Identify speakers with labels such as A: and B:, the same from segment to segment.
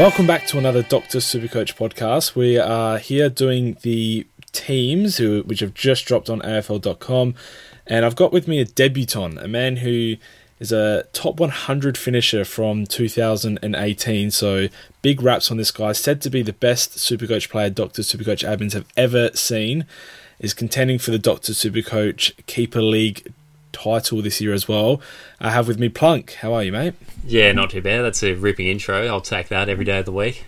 A: Welcome back to another Doctor Supercoach podcast. We are here doing the teams who, which have just dropped on AFL.com, and I've got with me a debutant, a man who is a top 100 finisher from 2018. So big raps on this guy. Said to be the best Supercoach player Doctor Supercoach admins have ever seen. Is contending for the Doctor Supercoach Keeper League title this year as well. I have with me Plunk. How are you, mate?
B: Yeah, not too bad. That's a ripping intro. I'll take that every day of the week.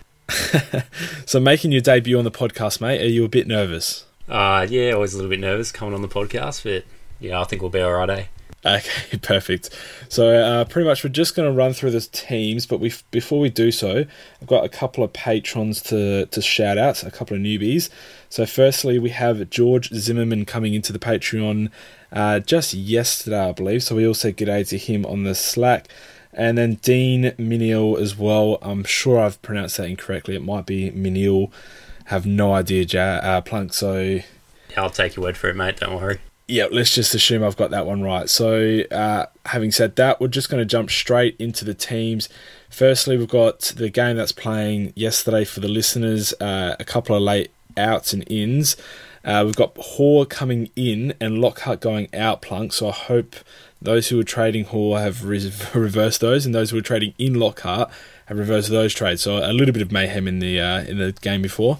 A: so, making your debut on the podcast, mate, are you a bit nervous?
B: Uh, yeah, always a little bit nervous coming on the podcast, but yeah, I think we'll be all right, eh?
A: Okay, perfect. So, uh, pretty much, we're just going to run through the teams, but we before we do so, I've got a couple of patrons to to shout out, a couple of newbies. So, firstly, we have George Zimmerman coming into the Patreon uh, just yesterday, I believe. So, we all said g'day to him on the Slack. And then Dean Miniel as well. I'm sure I've pronounced that incorrectly. It might be Miniel. Have no idea, ja- uh, Plunk. So,
B: I'll take your word for it, mate. Don't worry
A: yeah, let's just assume I've got that one right. So, uh, having said that, we're just going to jump straight into the teams. Firstly, we've got the game that's playing yesterday for the listeners, uh, a couple of late outs and ins. Uh, we've got Hore coming in and Lockhart going out, Plunk. So, I hope those who are trading Hore have re- reversed those, and those who are trading in Lockhart have reversed those trades. So, a little bit of mayhem in the uh, in the game before.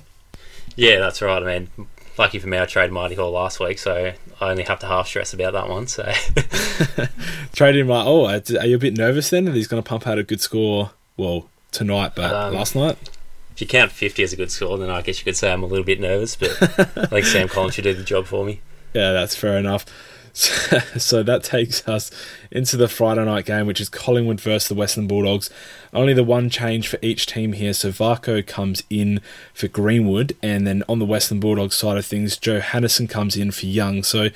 B: Yeah, that's right. I mean, lucky for me, I traded Marty Hall last week, so I only have to half stress about that one. So
A: traded him like, oh, are you a bit nervous then that he's going to pump out a good score? Well, tonight, but um, last night.
B: If you count fifty as a good score, then I guess you could say I'm a little bit nervous. But I think Sam Collins should do the job for me.
A: Yeah, that's fair enough. So, so, that takes us into the Friday night game, which is Collingwood versus the Western Bulldogs. Only the one change for each team here. So Varco comes in for Greenwood, and then on the Western Bulldogs side of things, Johannisen comes in for Young. So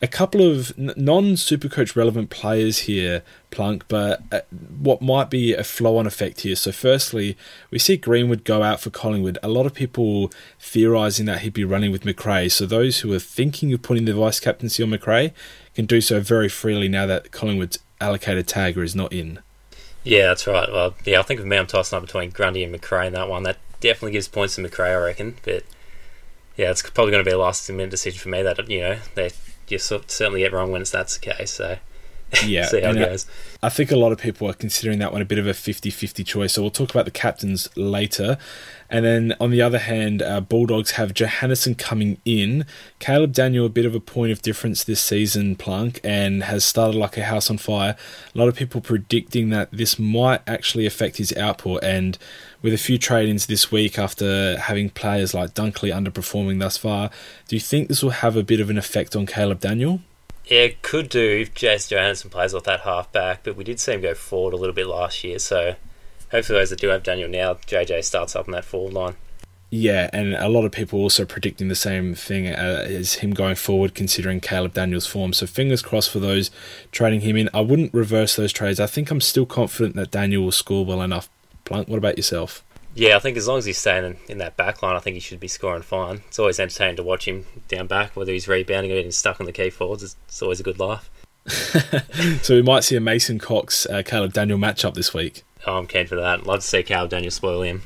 A: a couple of non Supercoach relevant players here, Plunk, but uh, what might be a flow on effect here. So, firstly, we see Greenwood go out for Collingwood. A lot of people theorising that he'd be running with Macrae. So, those who are thinking of putting the vice captaincy on Macrae can do so very freely now that Collingwood's allocated tagger is not in.
B: Yeah, that's right. Well, yeah, I think with me, I'm tossing up between Grundy and Macrae in that one. That definitely gives points to Macrae, I reckon. But yeah, it's probably going to be a last minute decision for me that, you know, they you certainly get wrong when it's that's the case. So
A: yeah,
B: see how it goes.
A: I think a lot of people are considering that one a bit of a 50-50 choice. So we'll talk about the captains later. And then on the other hand, uh, Bulldogs have Johannisen coming in. Caleb Daniel, a bit of a point of difference this season, Plunk, and has started like a house on fire. A lot of people predicting that this might actually affect his output. And with a few trade ins this week after having players like Dunkley underperforming thus far, do you think this will have a bit of an effect on Caleb Daniel?
B: It could do if Jace Johannisen plays off that half back, but we did see him go forward a little bit last year, so hopefully those that do have Daniel now, JJ starts up in that forward line.
A: Yeah, and a lot of people also predicting the same thing uh, as him going forward, considering Caleb Daniels' form. So fingers crossed for those trading him in. I wouldn't reverse those trades. I think I'm still confident that Daniel will score well enough. Plunk, what about yourself?
B: Yeah, I think as long as he's staying in, in that back line, I think he should be scoring fine. It's always entertaining to watch him down back, whether he's rebounding or getting stuck on the key forwards. It's, it's always a good laugh.
A: so we might see a Mason Cox uh, Caleb Daniel matchup this week.
B: Oh, I'm keen for that. Love to see Caleb Daniel spoil him.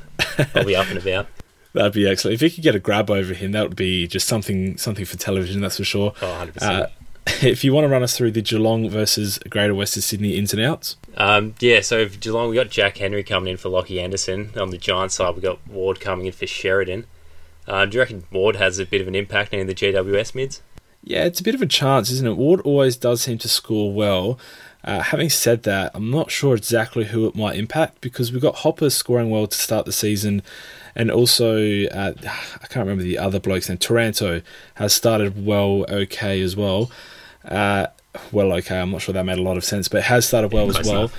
B: I'll be up and about.
A: That'd be excellent. If you could get a grab over him, that would be just something something for television, that's for sure.
B: Oh, 100%. Uh,
A: if you want to run us through the Geelong versus Greater Western Sydney ins and outs.
B: Um, yeah, so Geelong, we got Jack Henry coming in for Lockie Henderson. On the Giants side, we got Ward coming in for Sheridan. Uh, do you reckon Ward has a bit of an impact in the GWS mids?
A: Yeah, it's a bit of a chance, isn't it? Ward always does seem to score well. Uh, having said that, I'm not sure exactly who it might impact because we've got Hopper scoring well to start the season, and also uh, I can't remember the other bloke's And Taranto has started well, okay as well. Uh, well, okay, I'm not sure that made a lot of sense, but it has started well as well.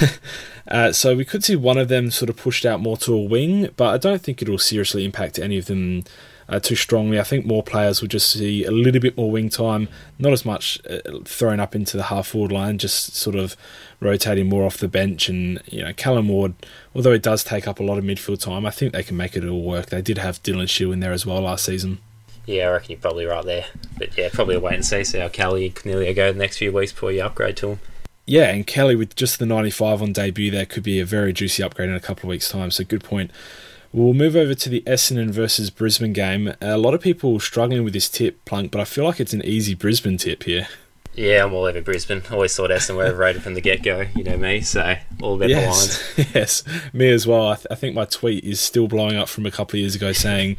A: uh, so we could see one of them sort of pushed out more to a wing, but I don't think it'll seriously impact any of them uh, too strongly. I think more players will just see a little bit more wing time, not as much uh, thrown up into the half forward line, just sort of rotating more off the bench. And you know, Callum Ward, although it does take up a lot of midfield time, I think they can make it all work. They did have Dylan Shiel in there as well last season.
B: Yeah, I reckon you're probably right there. But yeah, probably wait and see. See how Kelly and Coniglio go the next few weeks before you upgrade to them.
A: Yeah, and Kelly with just the 95 on debut there could be a very juicy upgrade in a couple of weeks' time. So good point. We'll move over to the Essendon versus Brisbane game. A lot of people struggling with this tip, Plunk, but I feel like it's an easy Brisbane tip here.
B: Yeah, I'm all over Brisbane. Always thought Essendon were overrated from the get go. You know me, so all about
A: yes.
B: the lines.
A: yes, me as well. I, th- I, think my tweet is still blowing up from a couple of years ago saying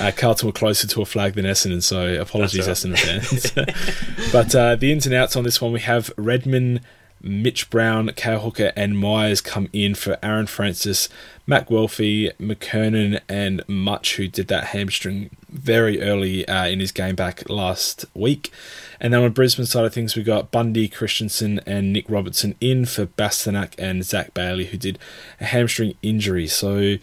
A: uh, Carlton were closer to a flag than Essendon, so apologies, right. Essendon fans. but uh, the ins and outs on this one, we have Redman Mitch Brown, Cale Hooker, and Myers come in for Aaron Francis, Matt Guelfi, McKernan, and Much, who did that hamstring very early uh, in his game back last week. And then on Brisbane side of things, we got Bundy, Christensen, and Nick Robertson in for Bastinac and Zach Bailey, who did a hamstring injury. So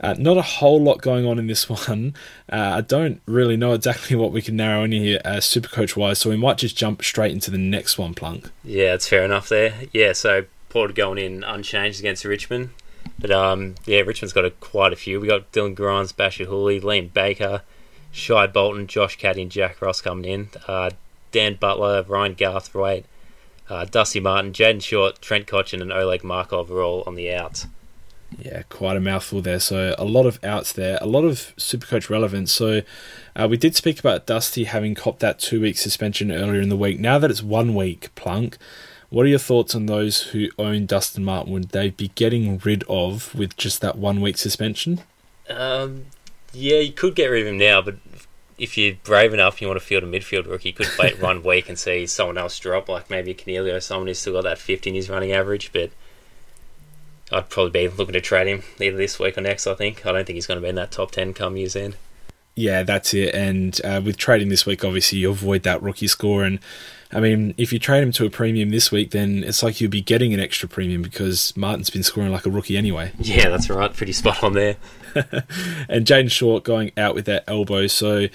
A: uh, not a whole lot going on in this one. Uh, I don't really know exactly what we can narrow in here uh, super coach wise, so we might just jump straight into the next one, Plunk.
B: Yeah, it's fair enough there. Yeah, so Port going in unchanged against Richmond. But um, yeah, Richmond's got a, quite a few. We got Dylan Grimes, Bachar Houli, Liam Baker, Shai Bolton, Josh Caddy, and Jack Ross coming in. Uh, Dan Butler, Ryan Garthwaite, uh, Dusty Martin, Jayden Short, Trent Cotchin, and Oleg Markov are all on the outs.
A: Yeah, quite a mouthful there. So a lot of outs there, a lot of Supercoach relevance. So uh, we did speak about Dusty having copped that two week suspension earlier in the week. Now that it's one week, Plunk, what are your thoughts on those who own Dustin Martin? Would they be getting rid of with just that one week suspension?
B: Um, yeah, you could get rid of him now, but if you're brave enough, and you want to field a midfield rookie, you could wait one week and see someone else drop, like maybe Coniglio, someone who's still got that 50 in his running average, but I'd probably be looking to trade him either this week or next. I think I don't think he's going to be in that top ten come year's end.
A: Yeah, that's it. And uh, with trading this week, obviously you avoid that rookie score. And I mean, if you trade him to a premium this week, then it's like you'll be getting an extra premium because Martin's been scoring like a rookie anyway.
B: Yeah, that's right. Pretty spot on there.
A: and Jayden Short going out with that elbow. So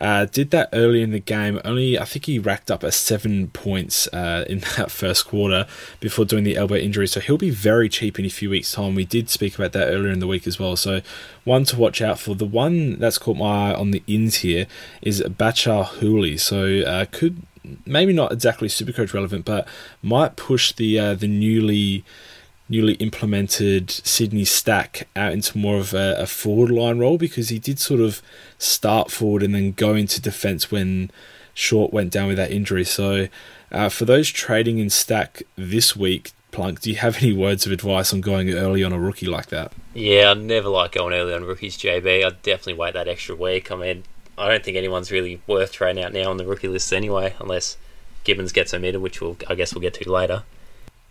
A: uh, did that early in the game. Only I think he racked up a seven points uh, in that first quarter before doing the elbow injury. So he'll be very cheap in a few weeks' time. We did speak about that earlier in the week as well. So one to watch out for. The one that's caught my eye on the ins here is Bachar Houli. So uh, could maybe not exactly super coach relevant, but might push the uh, the newly newly implemented Sydney Stack out into more of a, a, forward line role because he did sort of start forward and then go into defence when Short went down with that injury. So, uh, for those trading in stack this week, Plunk, do you have any words of advice on going early on a rookie like that?
B: Yeah, I never like going early on rookies, JB. I'd definitely wait that extra week. I mean, I don't think anyone's really worth trading out now on the rookie list anyway, unless Gibbons gets omitted, which we'll, I guess we'll get to later.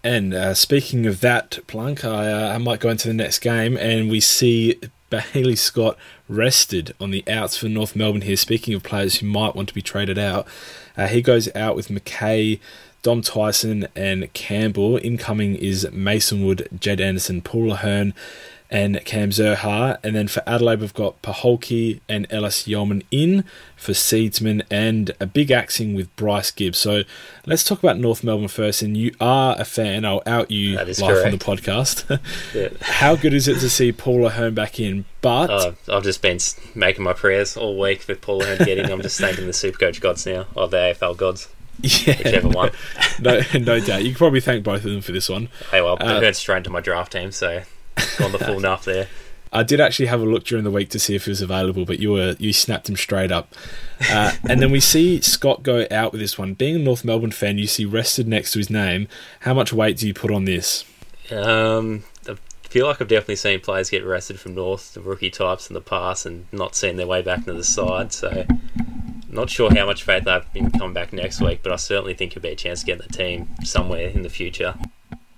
A: And uh, speaking of that, Plunk, I, uh, I might go into the next game and we see Bailey Scott rested on the outs for North Melbourne here. Speaking of players who might want to be traded out, uh, he goes out with McKay, Dom Tyson, and Campbell. Incoming is Mason Wood, Jed Anderson, Paul Ahern, and Cam Zurhaar. And then for Adelaide, we've got Paholke and Ellis Yeoman in for Seedsman and a big axing with Bryce Gibbs. So let's talk about North Melbourne first. And you are a fan. I'll out you live correct. on the podcast. yeah. How good is it to see Paul Ahern back in? But
B: uh, I've just been making my prayers all week for Paul Ahern getting. I'm just thanking the Supercoach gods now, or the AFL gods. Yeah, whichever one.
A: no, no doubt. You can probably thank both of them for this one.
B: Hey, well, uh, I went straight into my draft team, so gone the full enough there.
A: I did actually have a look during the week to see if he was available, but you were you snapped him straight up. Uh, and then we see Scott go out with this one. Being a North Melbourne fan, you see rested next to his name. How much weight do you put on this?
B: Um, I feel like I've definitely seen players get rested from North, the rookie types in the past, and not seen their way back into the side. So, not sure how much faith I have in coming back next week, but I certainly think he'll be a chance to get the team somewhere in the future.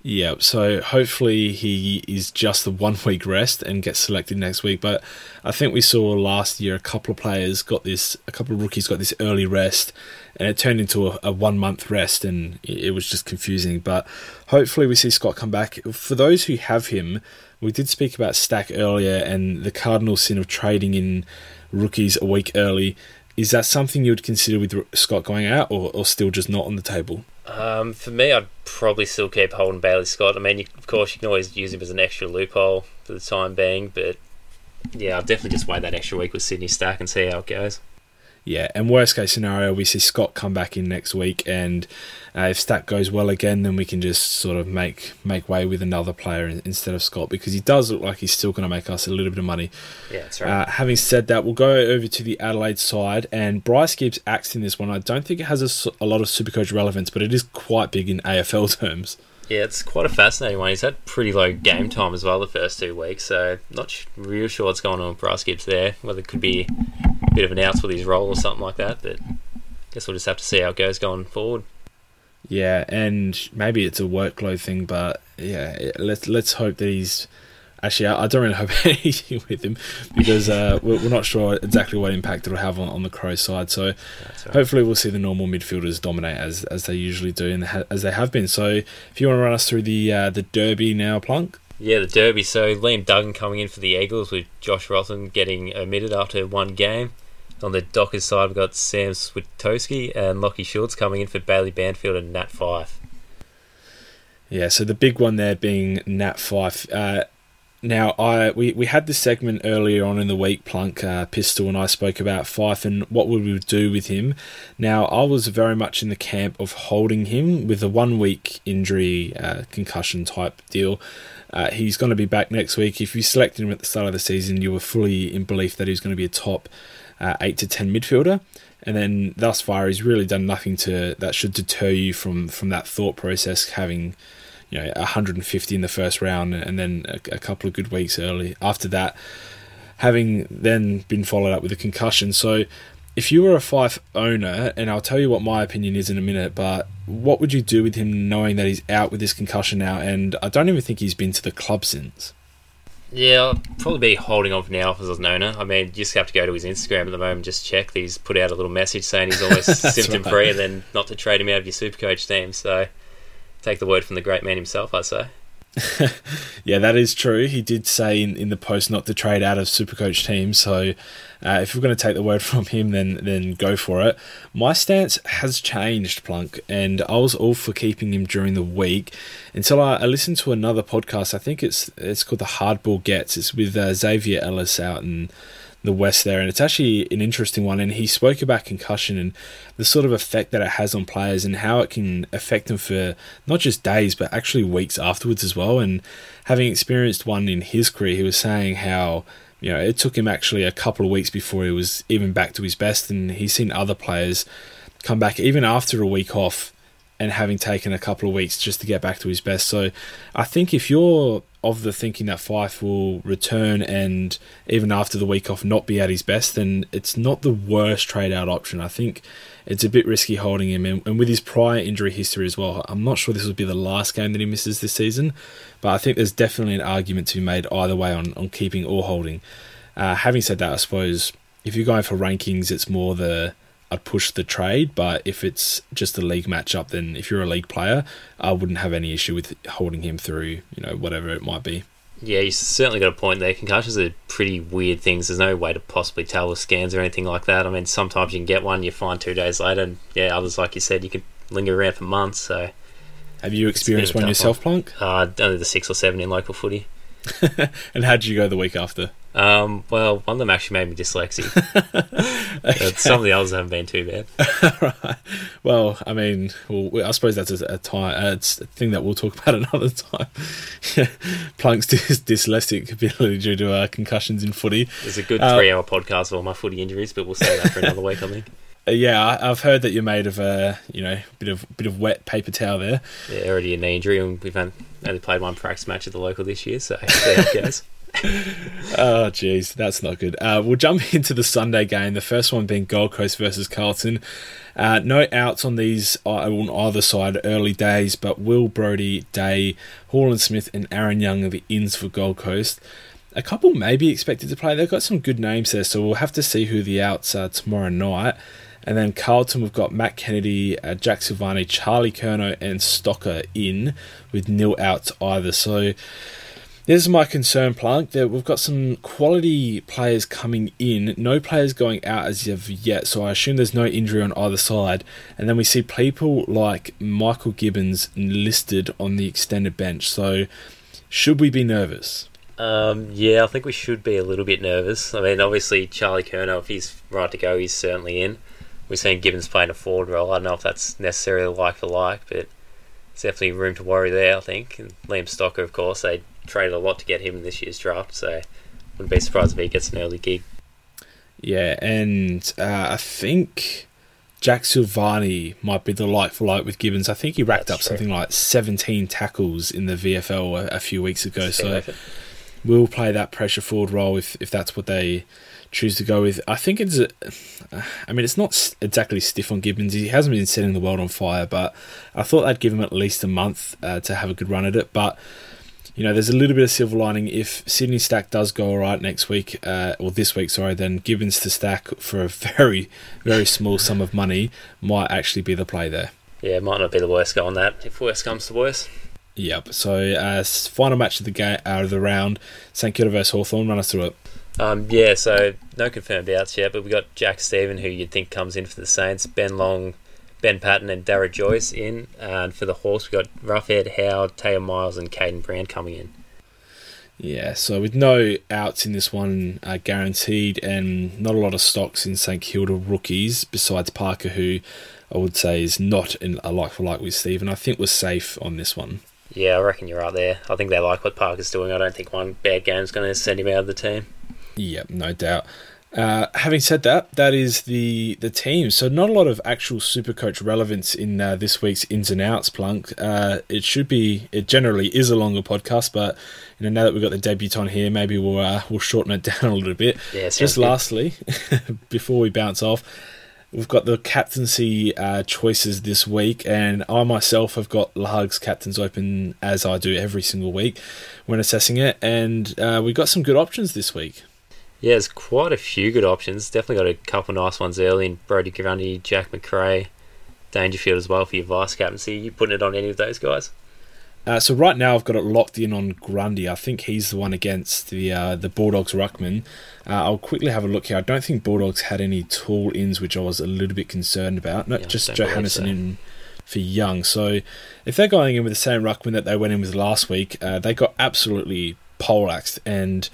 A: Yeah, so hopefully he is just the one week rest and gets selected next week. But I think we saw last year a couple of players got this, a couple of rookies got this early rest, and it turned into a, a one month rest, and it was just confusing. But hopefully we see Scott come back. For those who have him, we did speak about Stack earlier and the cardinal sin of trading in rookies a week early. Is that something you would consider with Scott going out, or, or still just not on the table?
B: Um, for me, I'd probably still keep holding Bailey Scott. I mean, you, of course, you can always use him as an extra loophole for the time being, but yeah, I'll definitely just wait that extra week with Sydney Stack and see how it goes.
A: Yeah, and worst case scenario, we see Scott come back in next week, and uh, if Stack goes well again, then we can just sort of make make way with another player instead of Scott because he does look like he's still going to make us a little bit of money.
B: Yeah, that's right.
A: Uh, having said that, we'll go over to the Adelaide side, and Bryce Gibbs acts in this one. I don't think it has a, a lot of Supercoach relevance, but it is quite big in AFL terms.
B: Yeah, it's quite a fascinating one. He's had pretty low game time as well the first two weeks, so not real sure what's going on with Bryce Gibbs there. Whether it could be bit of an outs with his role or something like that, but I guess we'll just have to see how it goes going forward.
A: Yeah, and maybe it's a workload thing, but yeah, let's let's hope that he's Actually, I, don't really hope anything with him because uh, we're, we're, not sure exactly what impact it'll have on, on the Crow side. So right. hopefully we'll see the normal midfielders dominate as as they usually do and ha- as they have been. So if you want to run us through the uh, the Derby now, Plunk.
B: Yeah, the Derby. So Liam Duggan coming in for the Eagles with Josh Rotham getting omitted after one game. On the Dockers side, we've got Sam Switkowski and Lockie Schultz coming in for Bailey Banfield and Nat Fyfe.
A: Yeah, so the big one there being Nat Fyfe. Uh, now, I we, we had this segment earlier on in the week. Plunk uh, Pistol and I spoke about Fyfe and what would we do with him. Now, I was very much in the camp of holding him with a one week injury, uh, concussion type deal. Uh, he's going to be back next week. If you selected him at the start of the season, you were fully in belief that he was going to be a top uh, eight to ten midfielder. And then thus far, he's really done nothing to that should deter you from from that thought process, having you know 150 in the first round, and then a, a couple of good weeks early after that, having then been followed up with a concussion. So if you were a Fyfe owner, and I'll tell you what my opinion is in a minute, but what would you do with him knowing that he's out with this concussion now? And I don't even think he's been to the club since.
B: Yeah, I'll probably be holding on for now as an owner. I mean, you just have to go to his Instagram at the moment, just check that he's put out a little message saying he's almost symptom free, right. and then not to trade him out of your Supercoach team. So take the word from the great man himself, I'd say.
A: yeah, that is true. He did say in, in the post not to trade out of Supercoach teams. So, uh, if we're going to take the word from him, then then go for it. My stance has changed, Plunk, and I was all for keeping him during the week until I, I listened to another podcast. I think it's it's called the Hardball Gets. It's with uh, Xavier Ellis out in the West there, and it's actually an interesting one. And he spoke about concussion and the sort of effect that it has on players and how it can affect them for not just days but actually weeks afterwards as well. And having experienced one in his career, he was saying how you know it took him actually a couple of weeks before he was even back to his best, and he's seen other players come back even after a week off and having taken a couple of weeks just to get back to his best. So I think if you're of the thinking that Fyfe will return and even after the week off not be at his best, then it's not the worst trade out option. I think it's a bit risky holding him, and, and with his prior injury history as well, I'm not sure this would be the last game that he misses this season, but I think there's definitely an argument to be made either way on, on keeping or holding. Uh, having said that, I suppose if you're going for rankings, it's more the I'd push the trade, but if it's just a league matchup, then if you're a league player, I wouldn't have any issue with holding him through, you know, whatever it might be.
B: Yeah, you certainly got a point there. Concussions are pretty weird things. There's no way to possibly tell with scans or anything like that. I mean, sometimes you can get one, you find two days later, and yeah, others, like you said, you could linger around for months. So,
A: have you experienced one yourself, one. Plunk?
B: Uh, only the six or seven in local footy.
A: and how did you go the week after?
B: Um, well, one of them actually made me dyslexic. okay. Some of the others haven't been too bad.
A: right. Well, I mean, well, I suppose that's a, a time, uh, a thing that we'll talk about another time. Plunk's dys- dyslexic ability due to uh, concussions in footy.
B: It's a good uh, three-hour podcast of all my footy injuries, but we'll save that for another week, I think.
A: Uh, yeah, I, have heard that you're made of a you know bit of bit of wet paper towel there.
B: Yeah, already a knee injury, and we've only played one practice match at the local this year, so there it goes
A: oh, jeez, that's not good. Uh, we'll jump into the Sunday game. The first one being Gold Coast versus Carlton. Uh, no outs on these uh, on either side early days, but Will Brodie, Day, Hall and Smith, and Aaron Young are the ins for Gold Coast. A couple may be expected to play. They've got some good names there, so we'll have to see who the outs are tomorrow night. And then Carlton, we've got Matt Kennedy, uh, Jack Silvagni, Charlie Curnow, and Stocker in with nil out either. So this is my concern, Plunk, that we've got some quality players coming in, no players going out as of yet, so I assume there's no injury on either side. And then we see people like Michael Gibbons listed on the extended bench. So, should we be nervous?
B: Um, yeah, I think we should be a little bit nervous. I mean, obviously Charlie Curnow, if he's right to go, he's certainly in. We're seeing Gibbons playing a forward role. I don't know if that's necessarily like for like, but there's definitely room to worry there. I think. And Liam Stocker, of course, they traded a lot to get him in this year's draft, so wouldn't be surprised if he gets an early gig.
A: Yeah, and uh, I think Jack Silvagni might be the like for like with Gibbons. I think he racked
B: That's
A: up
B: true.
A: something like 17 tackles in the VFL a, a few weeks ago. So we'll play that pressure forward role if, if that's what they choose to go with. I think it's, a, I mean, it's not exactly stiff on Gibbons. He hasn't been setting the world on fire, but I thought I'd give him at least a month uh, to have a good run at it. But you know, there's a little bit of silver lining. If Sydney Stack does go all right next week, uh, or this week, sorry, then Gibbons to Stack for a very, very small sum of money might actually be the play there.
B: Yeah, it might not be the worst go on that if worst comes to worst.
A: Yep. So, uh, final match of the game out of the round, St Kilda versus Hawthorn. Run us through it.
B: Um, yeah, so no confirmed outs yet, but we got Jack Stephen, who you'd think comes in for the Saints, Ben Long, Ben Paton, and Darragh Joyce in. And for the Hawks, we got Roughhead Howard, Taylor Miles, and Caden Brown coming in.
A: Yeah. So with no outs in this one uh, guaranteed, and not a lot of stocks in St Kilda rookies besides Parker, who I would say is not in a like for like with Stephen. I think we're safe on this one.
B: Yeah, I reckon you're right there. I think they like what Parker's doing. I don't think one bad game's going to send him out of the team.
A: Yep, no doubt. Uh, having said that, that is the the team. So not a lot of actual Supercoach relevance in uh, this week's ins and outs. Plunk. Uh, it should be. It generally is a longer podcast, but you know now that we've got the debutant here, maybe we'll uh, we'll shorten it down a little bit.
B: Yeah,
A: Just
B: good.
A: lastly, before we bounce off, we've got the captaincy uh, choices this week, and I myself have got Lahugs captains open as I do every single week when assessing it, and uh, we got some good options this week.
B: Yeah, there's quite a few good options. Definitely got a couple nice ones early in Brodie Grundy, Jack Macrae, Dangerfield as well for your vice captaincy. You putting it on any of those guys?
A: Uh, so right now I've got it locked in on Grundy. I think he's the one against the uh, the Bulldogs ruckman. Uh, I'll quickly have a look here. I don't think Bulldogs had any tall ins, which I was a little bit concerned about. Not
B: Yeah,
A: just Johannisen
B: so.
A: in for Young. So if they're going in with the same ruckman that they went in with last week, uh, they got absolutely poleaxed. And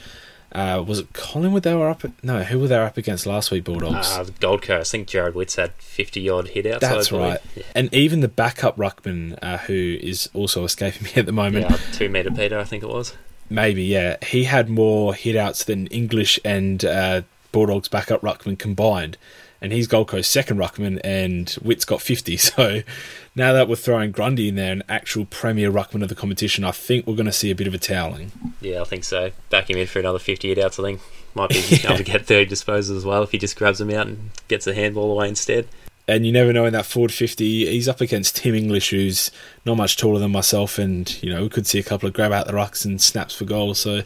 A: uh, was it Collingwood they were up? No, who were they up against last week? Bulldogs.
B: Uh, Gold Coast. I think Jarrod Witts had 50 odd hit outs.
A: That's right.
B: Yeah,
A: And even the backup ruckman, uh, who is also escaping me at the moment,
B: yeah two meter Peter, I think it was.
A: Maybe, yeah. He had more hit outs than English and uh, Bulldogs backup ruckman combined. And he's Gold Coast second ruckman, and Witt's got 50. So now that we're throwing Grundy in there, an actual premier ruckman of the competition, I think we're going to see a bit of a toweling.
B: Yeah, I think so. Back him in for another 50 hit outs, I think. Might be able to get 30 disposals as well if he just grabs them out and gets the handball away instead.
A: And you never know in that forward 50, he's up against Tim English, who's not much taller than myself. And, you know, we could see a couple of grab out the rucks and snaps for goals. So,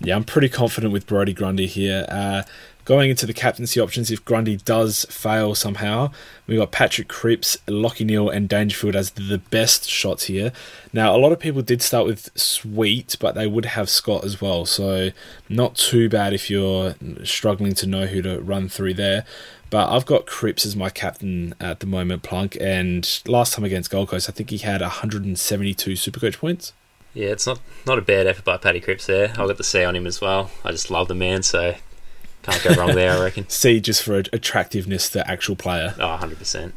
A: yeah, I'm pretty confident with Brodie Grundy here. Uh, going into the captaincy options, if Grundy does fail somehow, we've got Patrick Cripps, Lockie Neale, and Dangerfield as the best shots here. Now, a lot of people did start with Sweet, but they would have Scott as well. So, not too bad if you're struggling to know who to run through there. But I've got Cripps as my captain at the moment, Plunk. And last time against Gold Coast, I think he had 172 Supercoach points.
B: Yeah, it's not not a bad effort by Paddy Cripps there. I got the C on him as well. I just love the man, so can't go wrong there, I reckon.
A: C just for attractiveness to actual player.
B: Oh, 100%.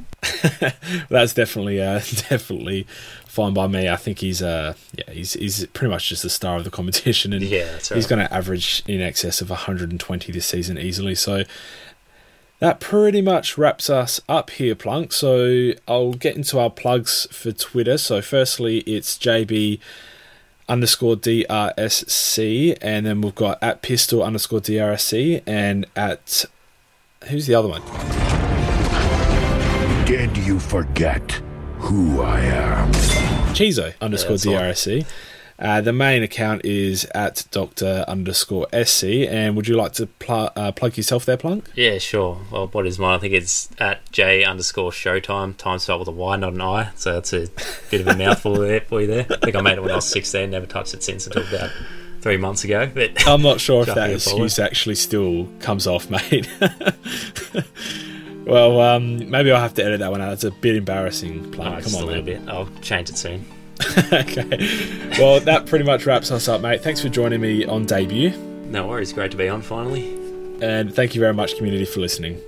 A: That's definitely uh, definitely fine by me. I think he's uh yeah he's he's pretty much just the star of the competition, and
B: Yeah, right.
A: he's going to average in excess of 120 this season easily. So that pretty much wraps us up here, Plunk. So I'll get into our plugs for Twitter. So firstly, it's JB underscore DRSC, and then we've got at pistol underscore DRSC, and at who's the other one?
C: Did you forget who I am?
A: Chizo underscore
B: that's the one.
A: DRSC. Uh, the main account is at Doctor underscore SC. And would you like to pl- uh, plug yourself there, Plunk?
B: Yeah, sure. Well, what is mine? I think it's at J underscore Showtime. Time spelled with a Y, not an I. So that's a bit of a mouthful there for you there. I think I made it when I was 16. Never touched it since until about three months ago. But
A: I'm not sure if that
B: me a follow.
A: excuse actually still comes off, mate. well, um, maybe I'll have to edit that one out. It's a bit embarrassing, Plunk.
B: just
A: Come
B: a little
A: man.
B: bit. I'll change it soon.
A: okay. Well, that pretty much wraps us up, mate. Thanks for joining me on debut.
B: No worries. Great to be on finally.
A: And thank you very much, community, for listening.